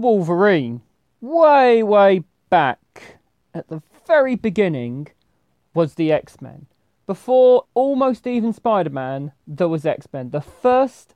Wolverine, way, way back at the very beginning, was the X Men. Before almost even Spider Man, there was X Men. The first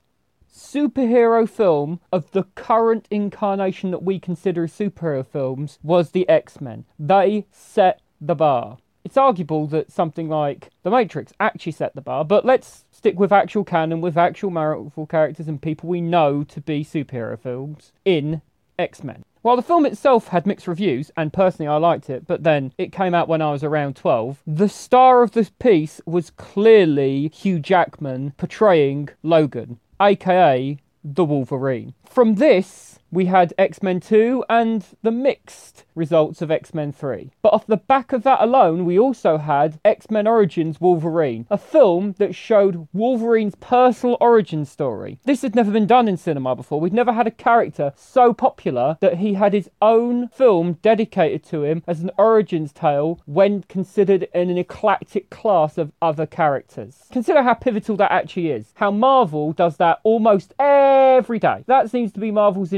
superhero film of the current incarnation that we consider superhero films was the X Men. They set the bar. It's arguable that something like The Matrix actually set the bar, but let's stick with actual canon, with actual Marvel characters and people we know to be superhero films in X Men. While the film itself had mixed reviews, and personally I liked it, but then it came out when I was around 12, the star of this piece was clearly Hugh Jackman portraying Logan, aka the Wolverine. From this, we had X Men 2 and the mixed results of X Men 3. But off the back of that alone, we also had X Men Origins Wolverine, a film that showed Wolverine's personal origin story. This had never been done in cinema before. We'd never had a character so popular that he had his own film dedicated to him as an origins tale when considered in an eclectic class of other characters. Consider how pivotal that actually is. How Marvel does that almost every day. That seems to be Marvel's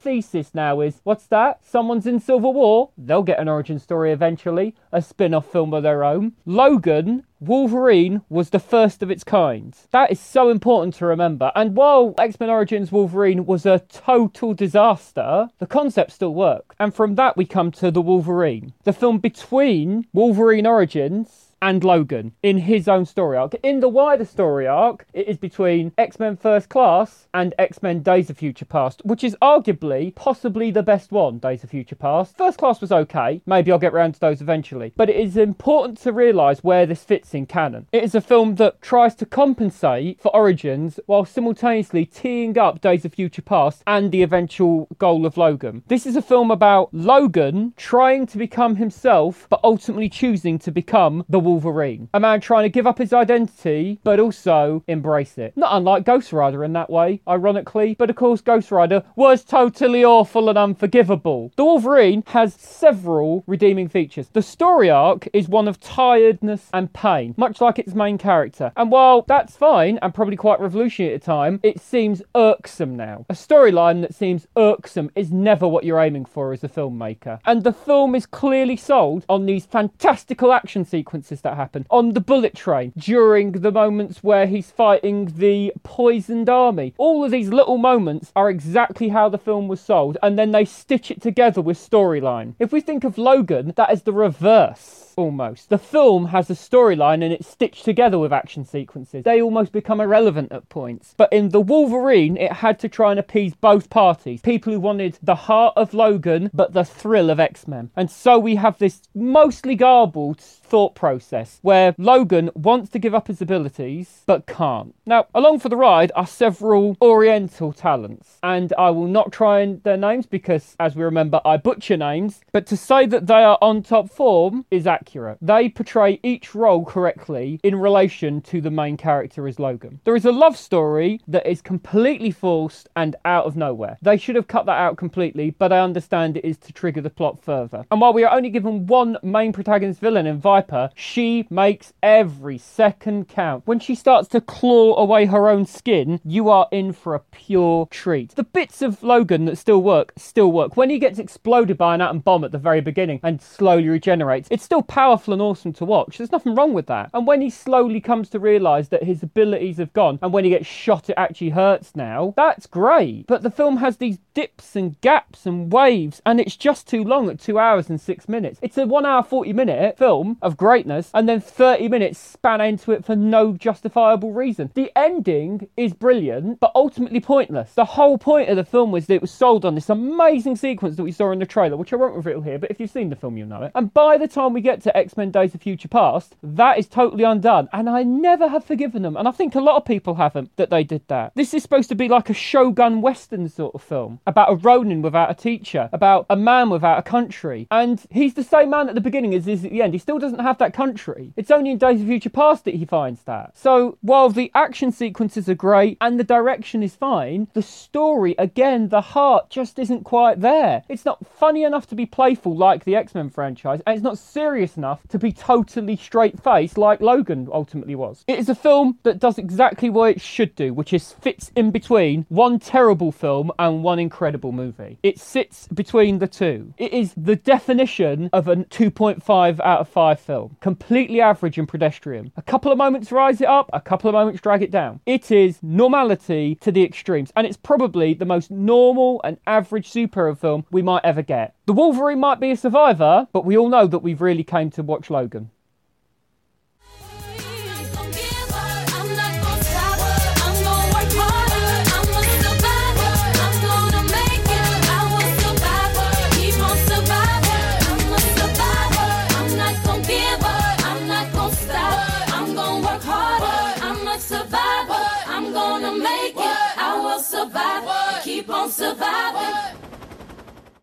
thesis now is what's that? Someone's in Civil War, they'll get an origin story eventually, a spin off film of their own. Logan Wolverine was the first of its kind. That is so important to remember. And while X Men Origins Wolverine was a total disaster, the concept still worked. And from that, we come to The Wolverine, the film between Wolverine Origins and Logan in his own story arc. In the wider story arc, it is between X Men First Class and X Men Days of Future Past, which is arguably possibly the best one, Days of Future Past. First Class was okay, maybe I'll get around to those eventually, but it is important to realise where this fits in canon. It is a film that tries to compensate for Origins while simultaneously teeing up Days of Future Past and the eventual goal of Logan. This is a film about Logan trying to become himself, but ultimately choosing to become the Wolverine. A man trying to give up his identity, but also embrace it. Not unlike Ghost Rider in that way, ironically, but of course, Ghost Rider was totally awful and unforgivable. The Wolverine has several redeeming features. The story arc is one of tiredness and pain, much like its main character. And while that's fine and probably quite revolutionary at the time, it seems irksome now. A storyline that seems irksome is never what you're aiming for as a filmmaker. And the film is clearly sold on these fantastical action sequences that happen on the bullet train during the moments where he's fighting the poisoned army. All of these little moments are exactly how the film was sold, and then they stitch it together with storyline. If we think of Logan, that is the reverse almost. The film has a storyline and it's stitched together with action sequences. They almost become irrelevant at points. But in The Wolverine, it had to try and appease both parties. People who wanted the heart of Logan, but the thrill of X Men. And so we have this mostly garbled thought process where Logan wants to give up his abilities but can't. Now, along for the ride are several Oriental talents, and I will not try and their names because, as we remember, I butcher names. But to say that they are on top form is accurate. They portray each role correctly in relation to the main character as Logan. There is a love story that is completely forced and out of nowhere. They should have cut that out completely, but I understand it is to trigger the plot further. And while we are only given one main protagonist villain in Viper, she makes every second count. When she starts to claw away her own skin, you are in for a pure treat. The bits of Logan that still work, still work. When he gets exploded by an atom bomb at the very beginning and slowly regenerates, it's still powerful and awesome to watch. There's nothing wrong with that. And when he slowly comes to realise that his abilities have gone, and when he gets shot, it actually hurts now, that's great. But the film has these dips and gaps and waves, and it's just too long at two hours and six minutes. It's a one hour, 40 minute film of greatness, and then 30 minutes span into it for no justifiable reason. The ending is brilliant, but ultimately pointless. The whole point of the film was that it was sold on this amazing sequence that we saw in the trailer, which I won't reveal here, but if you've seen the film, you'll know it. And by the time we get to X Men Days of Future Past, that is totally undone. And I never have forgiven them. And I think a lot of people haven't that they did that. This is supposed to be like a Shogun Western sort of film about a Ronin without a teacher, about a man without a country. And he's the same man at the beginning as is at the end. He still doesn't have that country. It's only in Days of Future Past that he finds that. So while the action sequences are great and the direction is fine, the story, again, the heart just isn't quite there. It's not funny enough to be playful like the X Men franchise, and it's not serious serious enough to be totally straight faced like Logan ultimately was. It is a film that does exactly what it should do, which is fits in between one terrible film and one incredible movie. It sits between the two. It is the definition of a 2.5 out of 5 film. Completely average and pedestrian. A couple of moments rise it up, a couple of moments drag it down. It is normality to the extremes, and it's probably the most normal and average superhero film we might ever get. The Wolverine might be a survivor, but we all know that we've really came to watch Logan. survive. Keep on surviving.